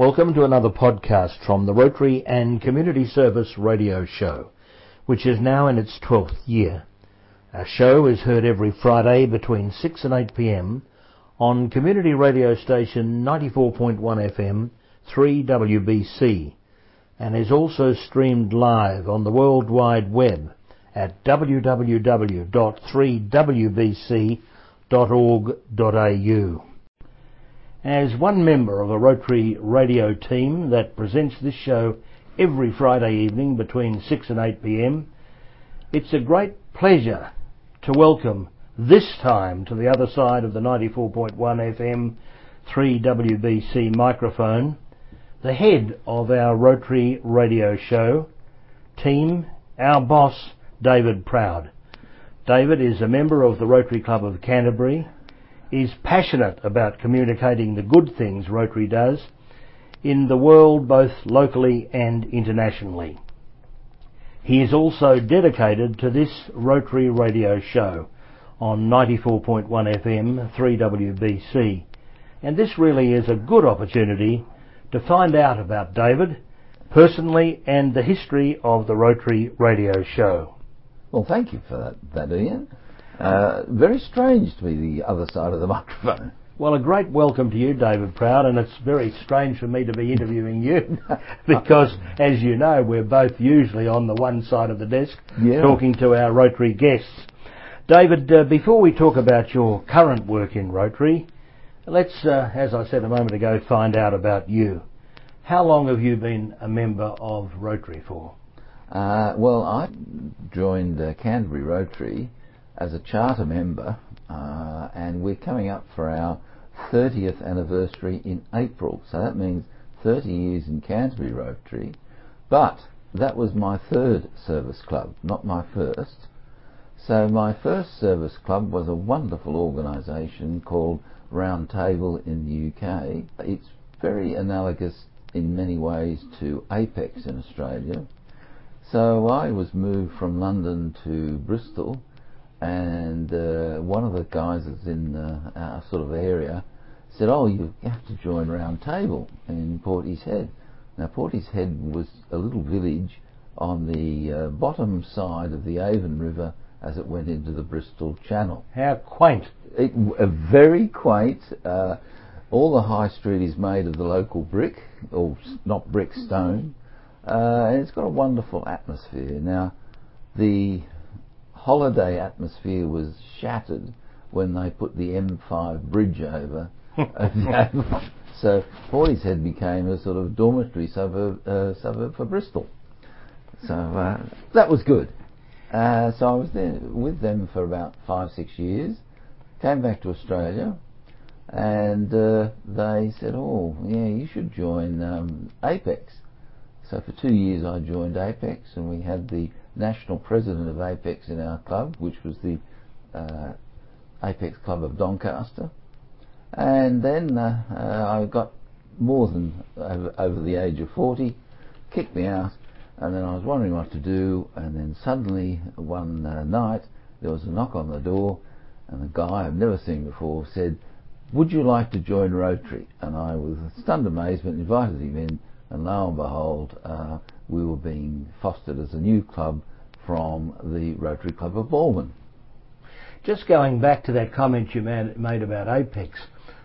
Welcome to another podcast from the Rotary and Community Service Radio Show, which is now in its 12th year. Our show is heard every Friday between 6 and 8 pm on community radio station 94.1 FM 3WBC and is also streamed live on the World Wide Web at www.3wbc.org.au. As one member of a Rotary radio team that presents this show every Friday evening between 6 and 8 pm, it's a great pleasure to welcome this time to the other side of the 94.1 FM 3WBC microphone the head of our Rotary radio show team, our boss, David Proud. David is a member of the Rotary Club of Canterbury, is passionate about communicating the good things Rotary does in the world both locally and internationally. He is also dedicated to this Rotary radio show on 94.1 FM 3WBC and this really is a good opportunity to find out about David personally and the history of the Rotary Radio Show. Well, thank you for that, that Ian. Uh, very strange to be the other side of the microphone. Well, a great welcome to you, David Proud, and it's very strange for me to be interviewing you because, as you know, we're both usually on the one side of the desk yeah. talking to our Rotary guests. David, uh, before we talk about your current work in Rotary, Let's, uh, as I said a moment ago, find out about you. How long have you been a member of Rotary for? Uh, well, I joined uh, Canterbury Rotary as a charter member, uh, and we're coming up for our 30th anniversary in April. So that means 30 years in Canterbury Rotary. But that was my third service club, not my first. So my first service club was a wonderful organisation called round table in the UK. It's very analogous in many ways to Apex in Australia. So I was moved from London to Bristol, and uh, one of the guys that's in uh, our sort of area said, "Oh, you have to join Round Table in Portishead." Now Portishead was a little village on the uh, bottom side of the Avon River as it went into the Bristol Channel. How quaint! It, uh, very quaint. Uh, all the high street is made of the local brick, or not brick, stone, uh, and it's got a wonderful atmosphere. Now, the holiday atmosphere was shattered when they put the M5 bridge over. so Portishead became a sort of dormitory suburb, uh, suburb for Bristol. So uh, that was good. Uh, so I was there with them for about five, six years. Came back to Australia, and uh, they said, "Oh, yeah, you should join um, Apex." So for two years, I joined Apex, and we had the national president of Apex in our club, which was the uh, Apex Club of Doncaster. And then uh, uh, I got more than over, over the age of 40, kicked me out, and then I was wondering what to do, and then suddenly one uh, night there was a knock on the door, and a guy I've never seen before said, "Would you like to join Rotary?" And I, with stunned amazement, invited him in, and lo and behold, uh, we were being fostered as a new club from the Rotary Club of Balwyn. Just going back to that comment you made about Apex,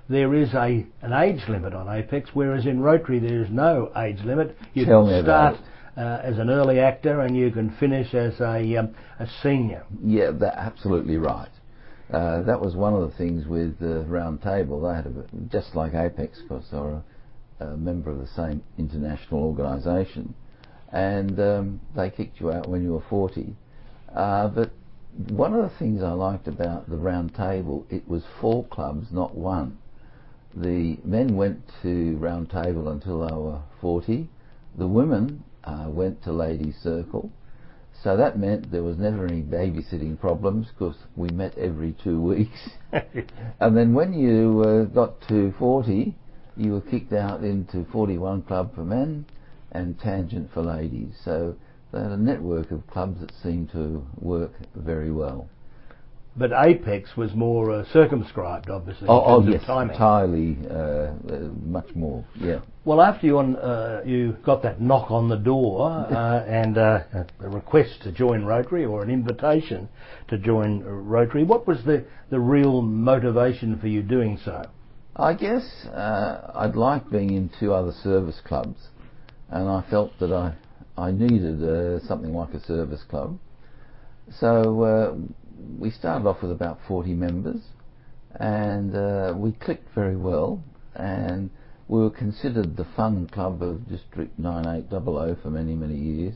there is a an age limit on Apex, whereas in Rotary there is no age limit. You Tell can start uh, as an early actor and you can finish as a, um, a senior. Yeah, that's absolutely right. Uh, that was one of the things with the round table. They had a, just like Apex, because they were a, a, member of the same international organisation, and um, they kicked you out when you were 40. Uh, but one of the things I liked about the round table, it was four clubs, not one. The men went to round table until they were 40. The women uh, went to Ladies Circle. So that meant there was never any babysitting problems because we met every two weeks. and then when you uh, got to 40, you were kicked out into 41 Club for men and Tangent for ladies. So they had a network of clubs that seemed to work very well. but Apex was more uh, circumscribed, obviously. Oh, oh yes, entirely, uh, uh, much more. Yeah. Well, after you on, uh, you got that knock on the door uh, and uh, a request to join Rotary or an invitation to join Rotary, what was the, the real motivation for you doing so? I guess uh, I'd like being in two other service clubs, and I felt that I I needed uh, something like a service club. So uh, we started off with about 40 members, and uh, we clicked very well, and we were considered the fun club of District 9800 for many, many years.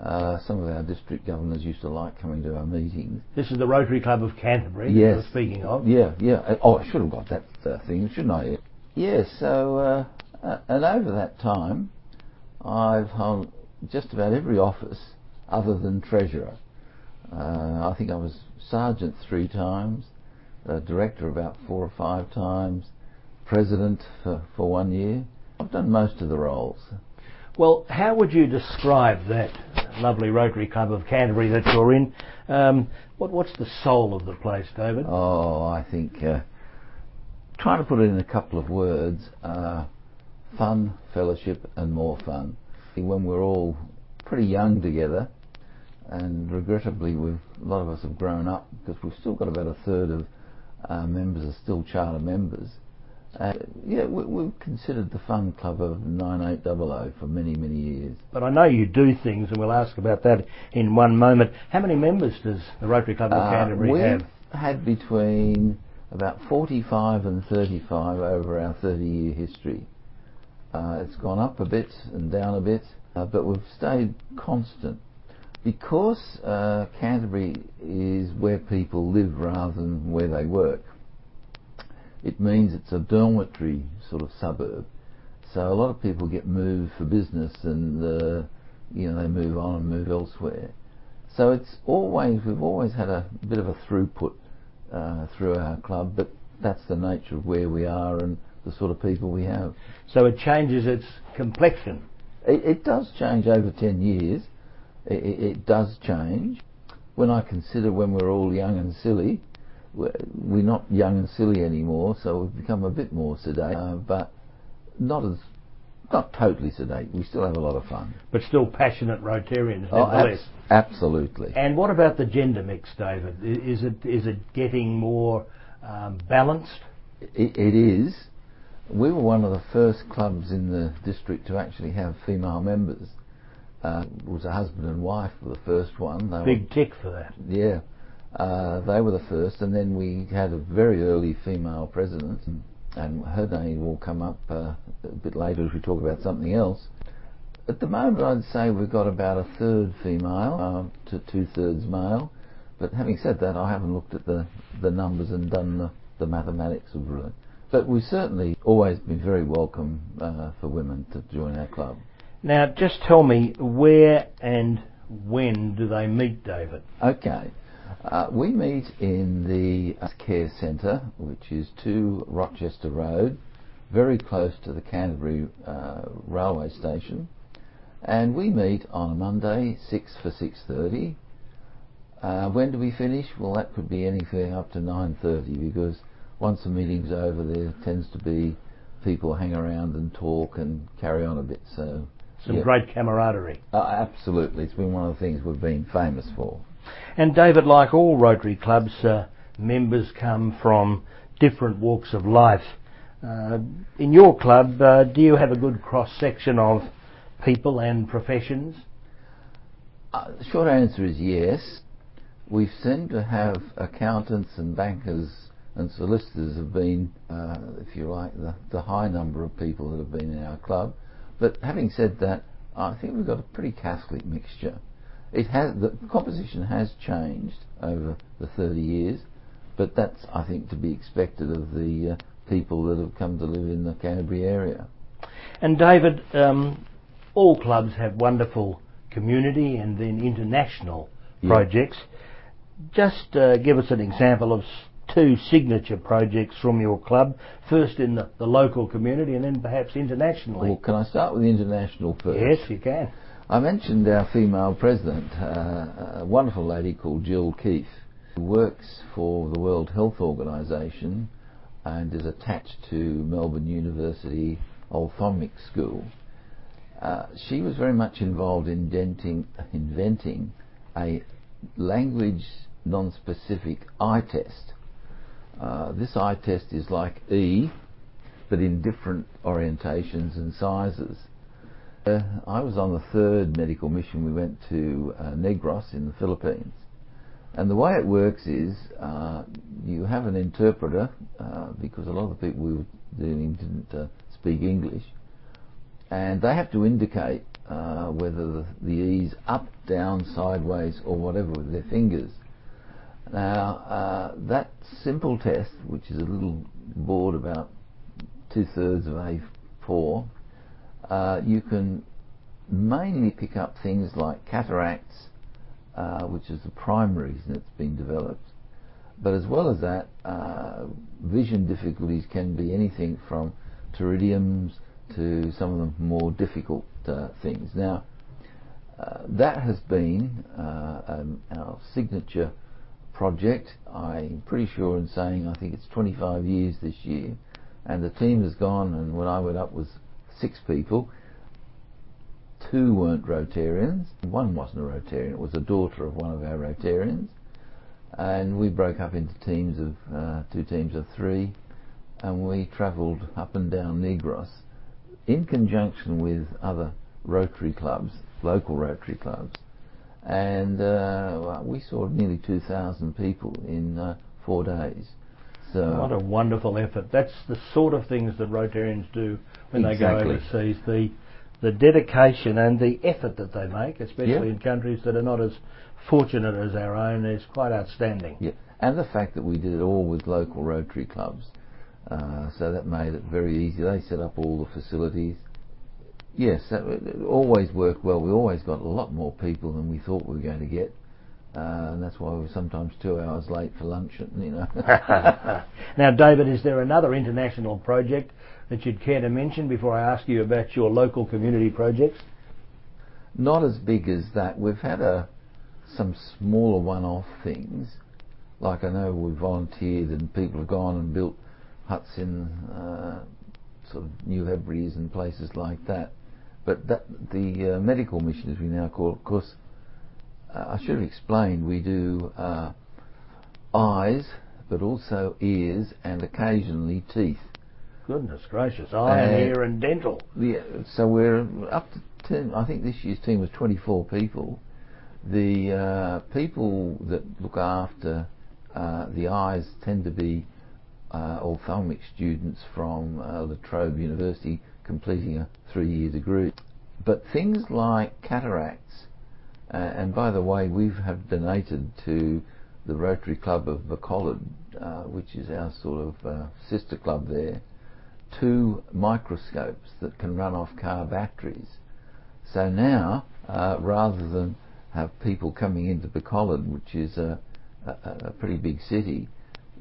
Uh, some of our district governors used to like coming to our meetings. This is the Rotary Club of Canterbury Yes. speaking of. Yeah, yeah. Oh, I should have got that uh, thing, shouldn't I? Yes. so, uh, uh, and over that time, I've held just about every office other than treasurer. Uh, I think I was sergeant three times, uh, director about four or five times, president for, for one year. I've done most of the roles. Well, how would you describe that lovely Rotary Club of Canterbury that you're in? Um, what, what's the soul of the place, David? Oh, I think uh, trying to put it in a couple of words: uh, fun, fellowship, and more fun. When we're all pretty young together, and regrettably, we've a lot of us have grown up because we've still got about a third of our members are still charter members. Uh, yeah, we, we've considered the fun club of 9800 for many, many years. But I know you do things, and we'll ask about that in one moment. How many members does the Rotary Club of Uh, Canterbury we've have? had between about 45 and 35 over our 30 year history. Uh, it's gone up a bit and down a bit, uh, but we've stayed constant. Because uh, Canterbury is where people live rather than where they work, it means it's a dormitory sort of suburb. So a lot of people get moved for business and uh, you know they move on and move elsewhere. So it's always we've always had a bit of a throughput uh, through our club, but that's the nature of where we are and the sort of people we have. So it changes its complexion. It, it does change over ten years. It, it, it does change. When I consider when we're all young and silly, we're, we're not young and silly anymore, so we've become a bit more sedate, uh, but not as not totally sedate. We still have a lot of fun. But still passionate Rotarians, Oh, nevertheless. abs- absolutely. And what about the gender mix, David? Is it is it getting more um, balanced? It, it is. We were one of the first clubs in the district to actually have female members. Uh, it was a husband and wife were the first one. They Big tick for that. Yeah, uh, they were the first, and then we had a very early female president, and, and her name will come up uh, a bit later if we talk about something else. At the moment, I'd say we've got about a third female uh, to two thirds male. But having said that, I haven't looked at the, the numbers and done the, the mathematics of it. But we've certainly always been very welcome uh, for women to join our club. Now, just tell me where and when do they meet, David? Okay. Uh, we meet in the uh, care centre, which is 2 Rochester Road, very close to the Canterbury uh, railway station. And we meet on a Monday, 6 for 6.30. Uh, when do we finish? Well, that could be anything up to 9.30 because once the meeting's over, there tends to be people hang around and talk and carry on a bit. So, Some yeah. great camaraderie. Uh, absolutely, it's been one of the things we've been famous for. And David, like all Rotary clubs, uh, members come from different walks of life. Uh, in your club, uh, do you have a good cross section of people and professions? Uh, the short answer is yes. We seem to have accountants and bankers and solicitors have been, uh, if you like, the, the high number of people that have been in our club. But having said that, I think we've got a pretty Catholic mixture. It has the composition has changed over the 30 years, but that's I think to be expected of the uh, people that have come to live in the Canterbury area. And David, um, all clubs have wonderful community and then international Yeah. projects. Just uh, give us an example of two signature projects from your club, first in the, the local community and then perhaps internationally. Well, can I start with the international first? yes, you can. I mentioned our female president, uh, a wonderful lady called Jill Keith. who works for the World Health Organization and is attached to Melbourne University Ophthalmic School. Uh, she was very much involved in inventing, inventing a language non-specific eye test. Uh, this eye test is like E, but in different orientations and sizes. Uh, I was on the third medical mission. We went to uh, Negros in the Philippines. And the way it works is uh, you have an interpreter, uh, because a lot of the people we were dealing didn't speak English, and they have to indicate whether the, the E's up, down, sideways, or whatever with their fingers. Now, that simple test, which is a little board about two thirds of A4, uh, you can mainly pick up things like cataracts, uh, which is the primary reason it's been developed. But as well as that, uh, vision difficulties can be anything from pterygiums to some of the more difficult uh, things. Now, uh, that has been uh, um, our signature project. I'm pretty sure in saying I think it's 25 years this year, and the team has gone. And when I went up was six people. Two weren't Rotarians. One wasn't a Rotarian. It was a daughter of one of our Rotarians. And we broke up into teams of uh, two teams of three, and we travelled up and down Negros in conjunction with other Rotary clubs, local Rotary clubs, and uh, we saw nearly 2,000 people in uh, four days. So what a wonderful effort! That's the sort of things that Rotarians do when exactly. they go overseas. The the dedication and the effort that they make, especially yeah. in countries that are not as fortunate as our own, is quite outstanding. Yeah, and the fact that we did it all with local Rotary clubs, uh, so that made it very easy. They set up all the facilities. Yes, that, it always worked well. We always got a lot more people than we thought we were going to get. Uh, and that's why we were sometimes two hours late for lunch. You know. now, David, is there another international project that you'd care to mention before I ask you about your local community projects? Not as big as that. We've had a some smaller one-off things. Like I know we volunteered and people have gone and built huts in uh, sort of New Hebrides and places like that. But that, the uh, medical mission, as we now call it, of course, uh, I should have explained, we do uh, eyes, but also ears and occasionally teeth. Goodness gracious, eye and ear and dental. Yeah, so we're up to 10, I think this year's team was 24 people. The uh, people that look after uh, the eyes tend to be uh, ophthalmic students from uh, La Trobe University completing a three-year degree. But things like cataracts uh, and by the way, we have donated to the Rotary Club of Bacolod, uh, which is our sort of uh, sister club there, two microscopes that can run off car batteries. So now, uh, rather than have people coming into Bacolod, which is a, a, a, pretty big city,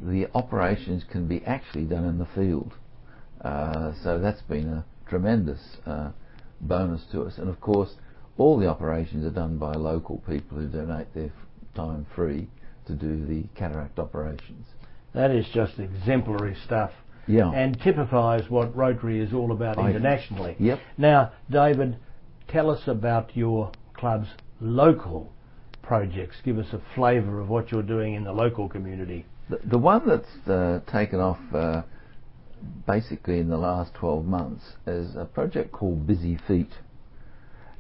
the operations can be actually done in the field. Uh, so that's been a tremendous uh, bonus to us. And of course, all the operations are done by local people who donate their time free to do the cataract operations. That is just exemplary stuff. Yeah. And typifies what Rotary is all about I, internationally. Yep. Now, David, tell us about your club's local projects. Give us a flavour of what you're doing in the local community. The, the one that's uh, taken off uh, basically in the last 12 months is a project called Busy Feet.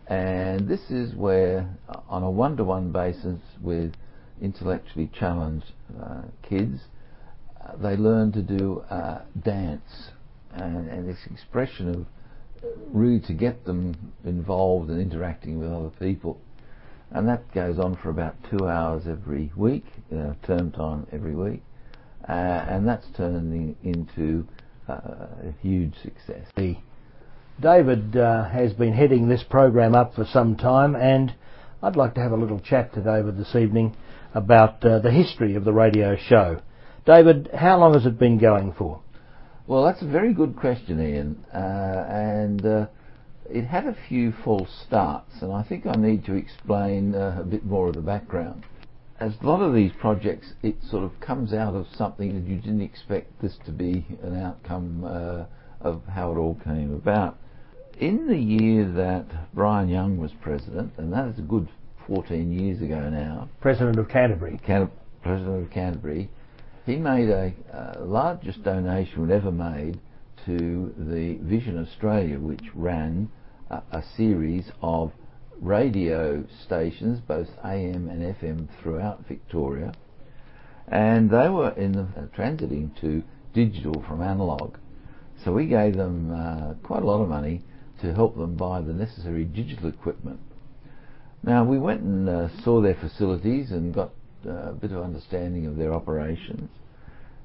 And this is where, on a one to one basis with intellectually challenged uh, kids, uh, they learn to do uh, dance and, and, this expression of uh, really to get them involved and interacting with other people. And that goes on for about two hours every week, term time every week. Uh, and that's turning into a huge success. David uh, has been heading this program up for some time, and I'd like to have a little chat to David this evening about uh, the history of the radio show. David, how long has it been going for? Well, that's a very good question, Ian, uh, and uh, it had a few false starts, and I think I need to explain uh, a bit more of the background. As a lot of these projects, it sort of comes out of something that you didn't expect this to be an outcome uh, of how it all came about. In the year that Brian Young was president, and that is a good 14 years ago now, President of Canterbury. Can- president of Canterbury, he made a uh, largest donation ever made to the Vision Australia, which ran a, a series of radio stations, both AM and FM, throughout Victoria, and they were in the, uh, transiting to digital from analog. So we gave them uh, quite a lot of money to help them buy the necessary digital equipment. Now we went and uh, saw their facilities and got uh, a bit of understanding of their operations.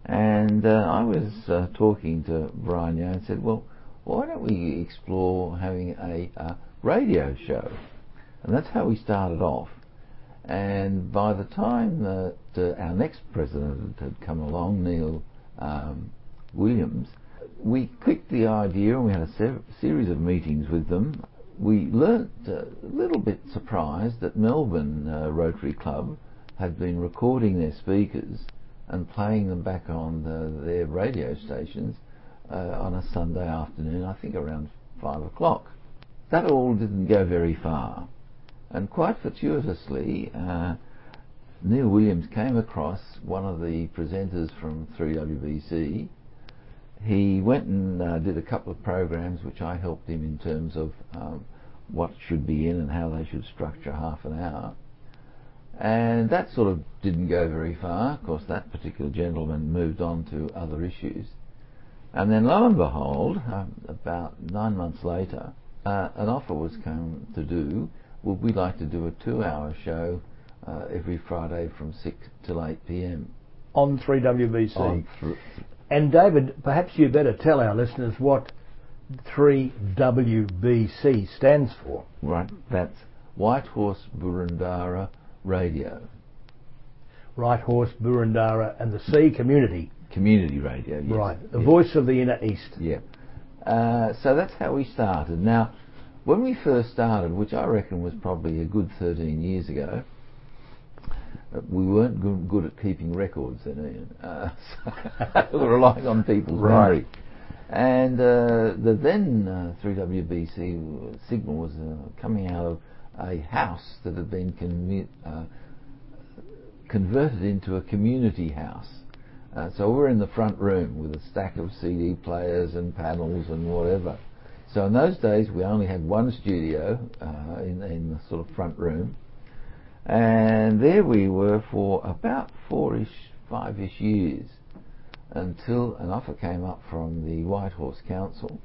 And uh, I was uh, talking to Brian Young and said, well, why don't we explore having a, a radio show? And that's how we started off. And by the time that uh, our next president had come along, Neil um, Williams, we clicked the idea and we had a ser- series of meetings with them. We learnt uh, a little bit surprised that Melbourne uh, Rotary Club had been recording their speakers and playing them back on the, their radio stations uh, on a Sunday afternoon, I think around five o'clock. That all didn't go very far. And quite fortuitously, uh, Neil Williams came across one of the presenters from 3WBC. He went and uh, did a couple of programs which I helped him in terms of um, what should be in and how they should structure half an hour. And that sort of didn't go very far. Of course, that particular gentleman moved on to other issues. And then lo and behold, um, about nine months later, uh, an offer was come to do, would we like to do a two hour show uh, every Friday from 6 till 8 p.m. On 3WBC. on thr- And David, perhaps you better tell our listeners what 3WBC stands for. right, that's White Horse Boroondara Radio, Right Horse, Boroondara and the Sea Community. community radio. Yes, Right. The yes. voice of the inner east. Yeah. Uh, so that's how we started. Now, when we first started, which I reckon was probably a good 13 years ago, uh, we weren't good, good at keeping records then, Ian. Uh, so we were relying on people's Right. memory. And uh, the then uh, 3WBC signal was uh, coming out of a house that had been commu- uh, converted into a community house. Uh, so we're in the front room with a stack of CD players and panels and whatever. So in those days we only had one studio uh, in, in the sort of front room, and there we were for about four-ish, five-ish years until an offer came up from the White Horse Council,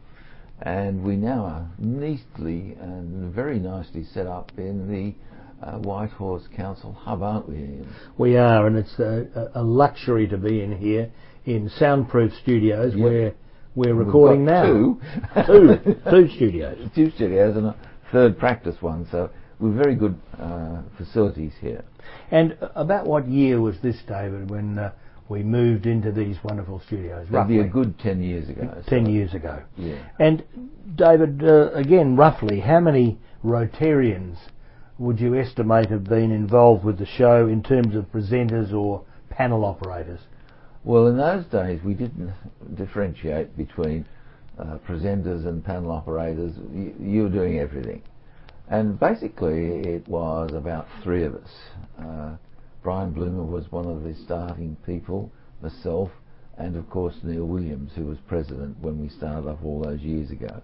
and we now are neatly and very nicely set up in the uh, White Horse Council hub, aren't we? Ian? We are, and it's a, a luxury to be in here in soundproof studios Yep. where we're We've recording now. Two. two, two studios. two studios and a third practice one. So we're very good uh, facilities here. And about what year was this, David, when uh, we moved into these wonderful studios? That'd be Roughly a good ten years ago. ten so, years ago. Yeah. And David, uh, again, roughly, how many Rotarians would you estimate have been involved with the show in terms of presenters or panel operators? Well, in those days we didn't differentiate between uh, presenters and panel operators. You, you were doing everything, and basically it was about three of us. Uh, Brian Bloomer was one of the starting people, myself, and of course Neil Williams, who was president when we started off all those years ago.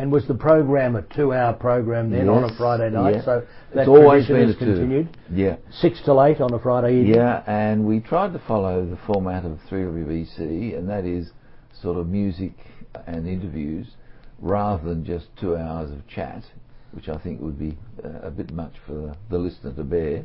And was the program a two-hour program then on a Friday night? yeah. So that It's always been has a two. continued. Yeah. Six till eight on a Friday evening. Yeah, and we tried to follow the format of 3WBC, and that is sort of music and interviews rather than just two hours of chat, which I think would be uh, a bit much for the, the listener to bear.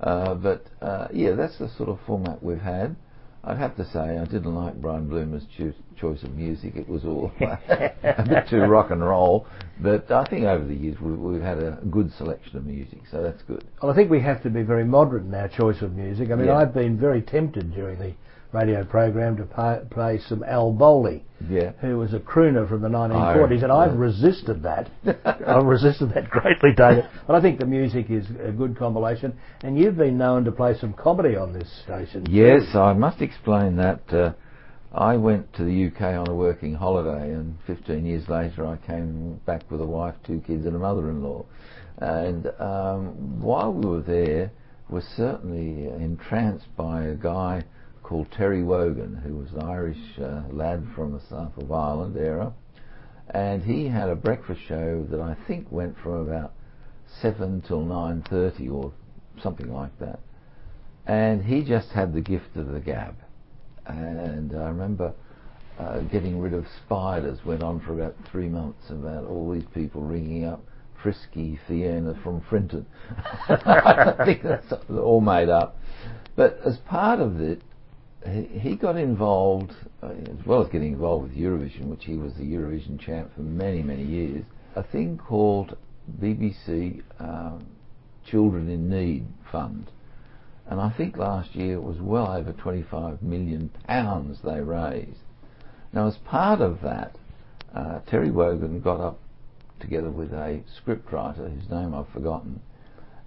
Uh, but uh, yeah, that's the sort of format we've had. I'd have to say I didn't like Brian Bloomer's choo- choice of music. It was all a bit too rock and roll. But I think over the years we've, we've had a good selection of music, so that's good. Well, I think we have to be very moderate in our choice of music. I mean, Yeah. I've been very tempted during the radio program to pay, play some Al Bowlly, Yeah. who was a crooner from the 1940s, and I've yeah. resisted that. I've resisted that greatly, David. But I think the music is a good compilation, and you've been known to play some comedy on this station. too. Yes, I must explain that. Uh, I went to the UK on a working holiday, and 15 years later, I came back with a wife, two kids, and a mother-in-law. And um, while we were there, was certainly entranced by a guy called Terry Wogan, who was an Irish uh, lad from the south of Ireland era, and he had a breakfast show that I think went from about seven till nine thirty or something like that. And he just had the gift of the gab. And I remember uh, getting rid of spiders went on for about three months about all these people ringing up Frisky Fiona from Frinton. I think that's all made up. But as part of it, he, got involved, uh, as well as getting involved with Eurovision, which he was the Eurovision champ for many, many years, a thing called BBC um, Children in Need Fund. And I think last year it was well over 25 million pounds they raised. Now, as part of that, uh, Terry Wogan got up together with a scriptwriter whose name I've forgotten,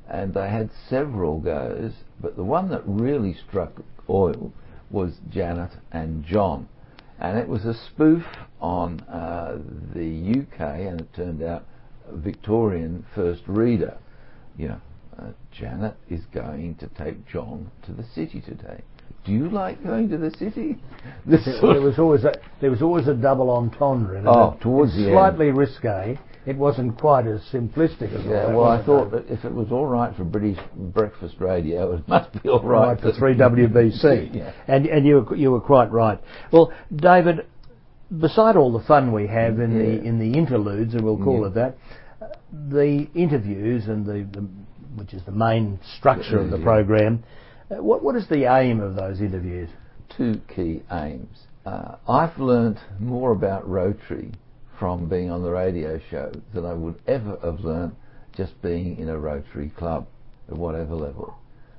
and they had several goes, but the one that really struck oil was Janet and John. And it was a spoof on uh, the UK, and it turned out Victorian first reader. You know, uh, Janet is going to take John to the city today. Do you like going to the city? This There, was always a there was always a double entendre in it. Oh, It- towards it's the end. slightly risque. It wasn't quite as simplistic as Yeah, that, well, I thought that if it was all right for British breakfast radio, it must be all right right for 3WBC. Yeah. And and you were, you were quite right. Well, David, beside all the fun we have in the in the interludes, and we'll call Yeah. it that, the interviews and the, the which is the main structure of the Yeah. program. Uh, what what is the aim of those interviews? Two key aims. Uh, I've learnt more about Rotary from being on the radio show than I would ever have learnt just being in a Rotary club at whatever level.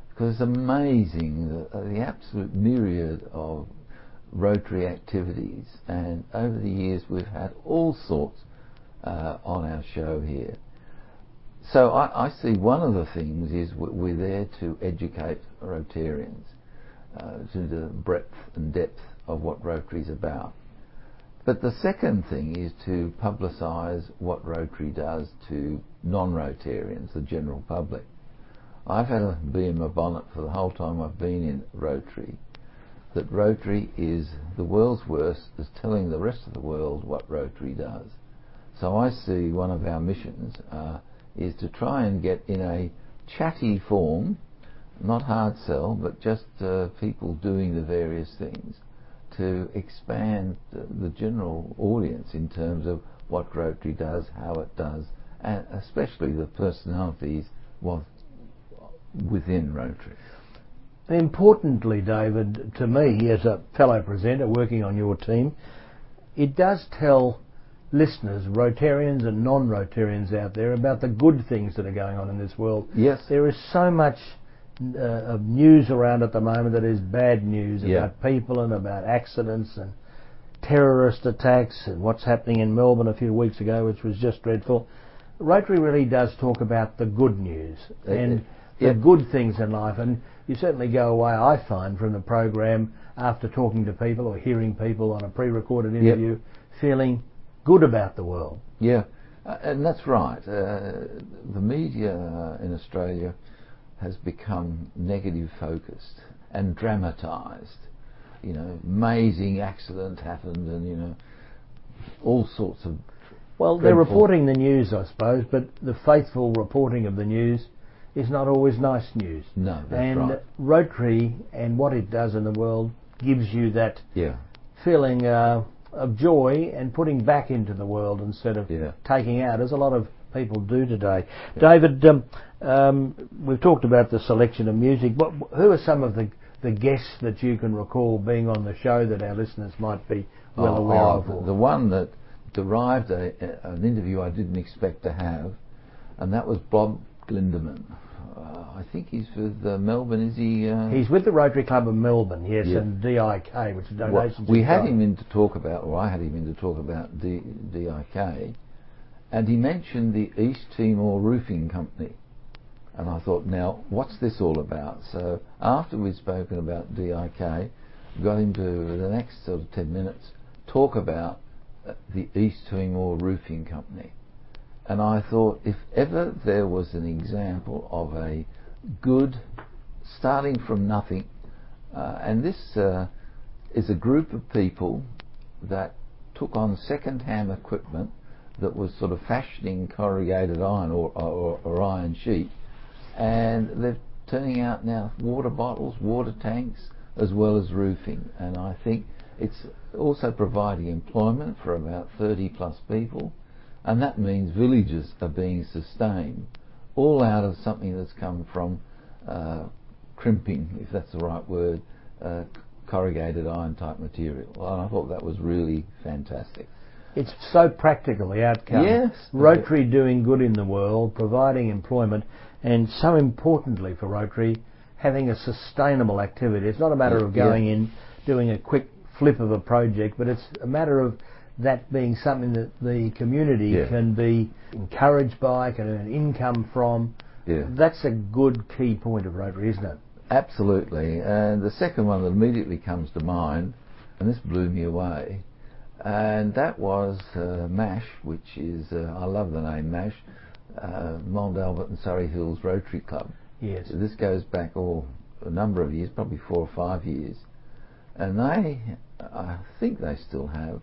Because it's amazing the, uh, the absolute myriad of Rotary activities, and over the years we've had all sorts uh, on our show here. So I, I see one of the things is we- we're there to educate Rotarians uh, to the breadth and depth of what Rotary's about. But the second thing is to publicise what Rotary does to non-Rotarians, the general public. I've had a bee in my bonnet for the whole time I've been in Rotary that Rotary is the world's worst is telling the rest of the world what Rotary does. So I see one of our missions uh, is to try and get in a chatty form, not hard sell, but just uh, people doing the various things to expand the, the general audience in terms of what Rotary does, how it does, and especially the personalities within Rotary. Importantly, David, to me as a fellow presenter working on your team, it does tell listeners, Rotarians and non-Rotarians out there, about the good things that are going on in this world. Yes. There is so much uh, of news around at the moment that is bad news Yeah. about people and about accidents and terrorist attacks and what's happening in Melbourne a few weeks ago, which was just dreadful. Rotary really does talk about the good news Uh, and yeah. the good things in life, and you certainly go away, I find, from the program after talking to people or hearing people on a pre-recorded interview, feeling good about the world. Yeah, uh, and that's right. Uh, the media uh, in Australia has become negative focused and dramatised. You know, amazing accident happened, and you know, all sorts of. Well, they're reporting the news, I suppose, but the faithful reporting of the news is not always nice news. No, that's and right. Rotary and what it does in the world gives you that Yeah, feeling uh, of joy and putting back into the world instead of Yeah. taking out, as a lot of people do today. David, um, um, we've talked about the selection of music. What, who are some of the, the guests that you can recall being on the show that our listeners might be well Oh, aware oh, of? the- The one that derived a, a- an interview I didn't expect to have, and that was Bob Glindemann I think he's with uh, Melbourne. Is he? Uh, He's with the Rotary Club of Melbourne, yes, and DIK, which is well, donations. we had him in to talk about, or I had him in to talk about D, DIK, and he mentioned the East Timor Roofing Company. And I thought, now, what's this all about? So after we'd spoken about DIK, got him to the next sort of 10 minutes talk about the East Timor Roofing Company. And I thought, if ever there was an example of a good, starting from nothing, uh, and this uh, is a group of people that took on second-hand equipment that was sort of fashioning corrugated iron or, or, or iron sheet, and they're turning out now water bottles, water tanks, as well as roofing. And I think it's also providing employment for about 30 plus people, and that means villages are being sustained, all out of something that's come from uh, crimping, if that's the right word, uh, corrugated iron type material. And I thought that was really fantastic. It's so practical, the outcome. Yes. Rotary doing good in the world, providing employment, and so importantly for Rotary, having a sustainable activity. It's not a matter of going yeah. in, doing a quick flip of a project, but it's a matter of that being something that the community Yeah. can be encouraged by, can earn income from. Yeah. That's a good key point of Rotary, isn't it? Absolutely. And the second one that immediately comes to mind, and this blew me away, and that was uh, MASH, which is, uh, I love the name MASH, uh, Mount Albert and Surrey Hills Rotary Club. Yes. So this goes back oh, a number of years, probably four or five years. And they, I think they still have,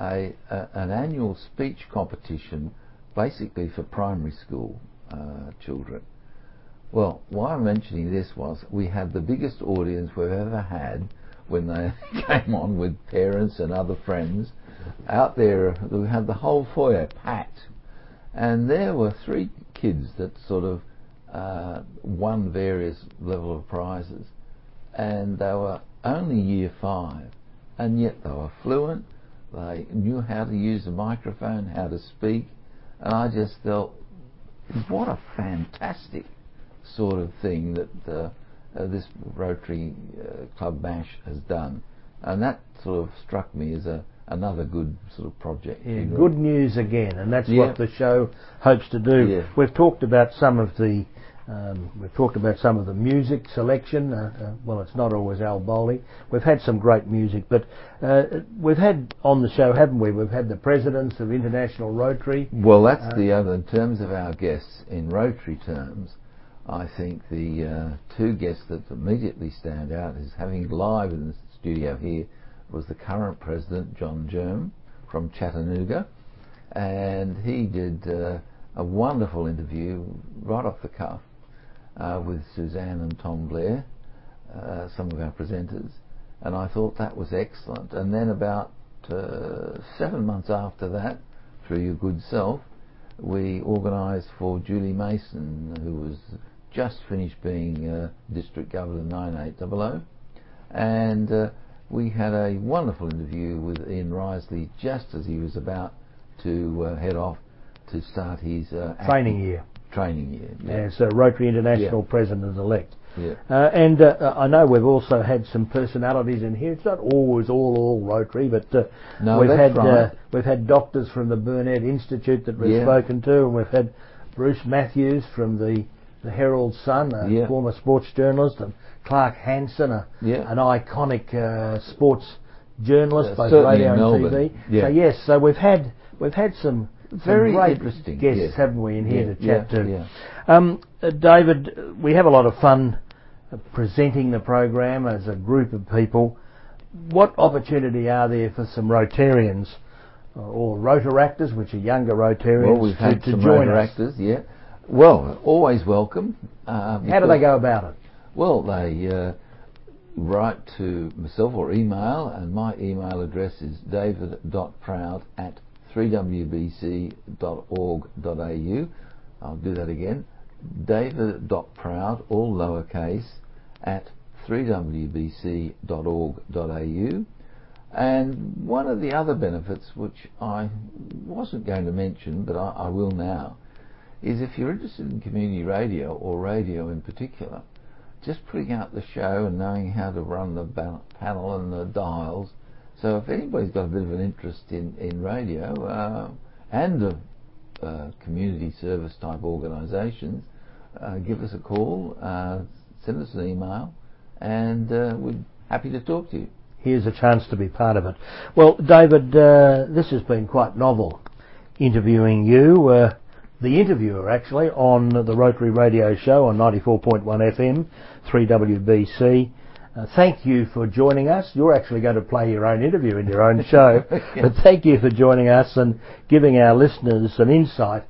a, a an annual speech competition basically for primary school uh, children. Well, why I'm mentioning this was we had the biggest audience we've ever had when they came on with parents and other friends out there. We had the whole foyer packed, and there were three kids that sort of uh, won various level of prizes, and they were only year five, and yet they were fluent. They knew how to use the microphone, how to speak, and I just felt, what a fantastic sort of thing that uh, uh, this Rotary uh, Club Mash has done, and that sort of struck me as a another good sort of project. Yeah, good news again, and that's Yeah. what the show hopes to do. Yeah. We've talked about some of the um, we've talked about some of the music selection. Uh, uh, well, it's not always Al Bowlly. We've had some great music, but uh, we've had on the show, haven't we? We've had the presidents of International Rotary. Well, that's Uh, the other. In terms of our guests, in Rotary terms, I think the uh, two guests that immediately stand out is having live in the studio here was the current president, John Germ, from Chattanooga, and he did uh, a wonderful interview right off the cuff uh, with Suzanne and Tom Blair, uh, some of our presenters, and I thought that was excellent. And then about uh, seven months after that, through your good self, we organised for Julie Mason, who was just finished being uh, District Governor 9800, and uh, we had a wonderful interview with Ian Riseley just as he was about to uh, head off to start his uh, Training year Training year. Yeah. as uh, Rotary International Yeah. president-elect. yeah. Uh, and uh, I know we've also had some personalities in here. It's not always all all Rotary, but uh, No, we've had uh, right. we've had doctors from the Burnet Institute that we've Yeah. spoken to, and we've had Bruce Matthews from the the Herald Sun, a Yeah. former sports journalist, and Clark Hansen, a, Yeah. an iconic uh, sports journalist, Uh, both radio and. TV. Yeah. So yes, so we've had we've had some some Very great interesting, guests, yes. haven't we, in here Yeah, to chat yeah, to. yeah. Um, uh, David, we have a lot of fun uh, presenting the program as a group of people. What opportunity are there for some Rotarians uh, or Rotaractors, which are younger Rotarians, Well, we've to, had to some join Rotor us? yeah. Well, always welcome. Uh, How do they go about it? Well, they uh, write to myself or email, and my email address is david.proud at 3wbc.org.au. I'll do that again. david.proud, all lowercase, at 3wbc.org.au. And one of the other benefits, which I wasn't going to mention, but I, I will now, is if you're interested in community radio or radio in particular, just putting out the show and knowing how to run the panel and the dials. So if anybody's got a bit of an interest in, in radio uh, and a, uh, community service type organisations, uh, give us a call, uh, send us an email, and uh, we're happy to talk to you. Here's a chance to be part of it. Well, David, this has been quite novel interviewing you the interviewer actually on the Rotary Radio Show on 94.1 FM, 3WBC. Uh, thank you for joining us. You're actually going to play your own interview in your own show, but thank you for joining us and giving our listeners some insight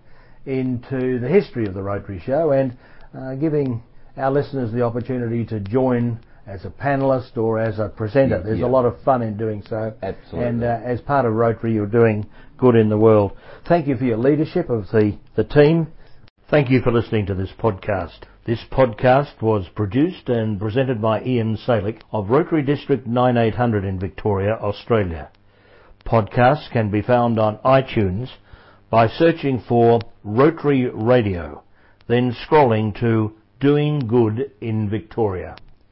into the history of the Rotary Show and uh, giving our listeners the opportunity to join as a panelist or as a presenter. Yeah, There's yeah. a lot of fun in doing so. Absolutely. And uh, as part of Rotary, you're doing good in the world. Thank you for your leadership of the, the team. Thank you for listening to this podcast. This podcast was produced and presented by Ian Salek of Rotary District 9800 in Victoria, Australia. Podcasts can be found on iTunes by searching for Rotary Radio, then scrolling to Doing Good in Victoria.